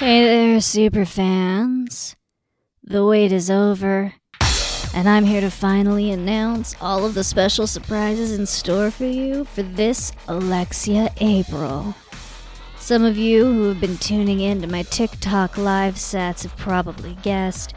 Hey there, super fans. The wait is over, and I'm here to finally announce all of the special surprises in store for you for this Alexia April. Some of you who have been tuning in to my TikTok live sets have probably guessed,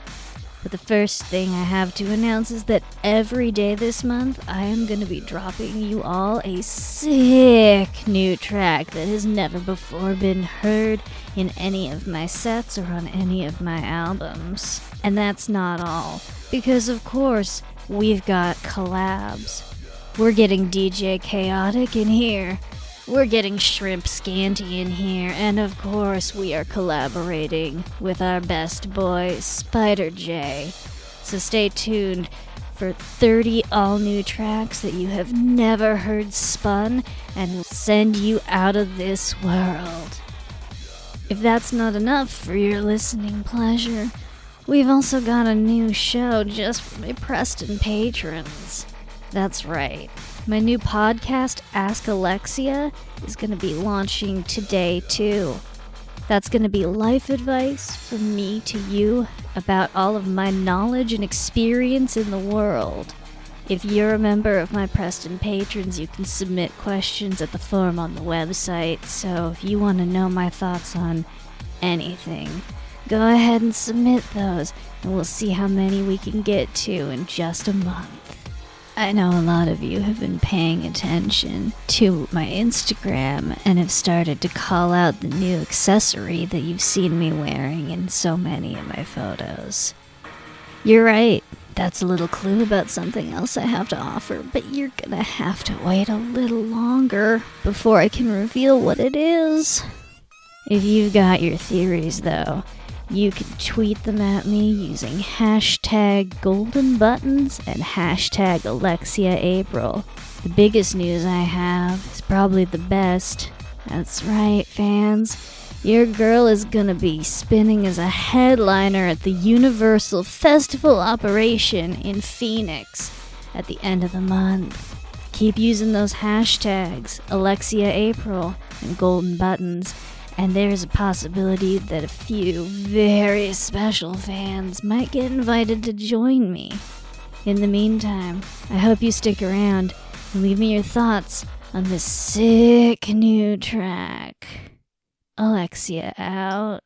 but the first thing I have to announce is that every day this month I am going to be dropping you all a sick new track that has never before been heard in any of my sets or on any of my albums. And that's not all, because of course, we've got collabs. We're getting DJ Chaotic in here. We're getting Shrimp Scanty in here, and of course, we are collaborating with our best boy, Spider J. So stay tuned for 30 all new tracks that you have never heard spun and will send you out of this world. If that's not enough for your listening pleasure, we've also got a new show just for my Preston patrons. That's right. My new podcast, Ask Alexia, is going to be launching today, too. That's going to be life advice from me to you about all of my knowledge and experience in the world. If you're a member of my Preston patrons, you can submit questions at the form on the website. So if you want to know my thoughts on anything, go ahead and submit those, and we'll see how many we can get to in just a month. I know a lot of you have been paying attention to my Instagram and have started to call out the new accessory that you've seen me wearing in so many of my photos. You're right, that's a little clue about something else I have to offer, but you're gonna have to wait a little longer before I can reveal what it is. If you've got your theories, though, you can tweet them at me using hashtag golden buttons and hashtag Alexia April. The biggest news I have is probably the best. That's right, fans. Your girl is gonna be spinning as a headliner at the Universal Festival Operation in Phoenix at the end of the month. Keep using those hashtags, Alexia April and Golden Buttons, and there's a possibility that a few very special fans might get invited to join me. In the meantime, I hope you stick around and leave me your thoughts on this sick new track. Alexia out.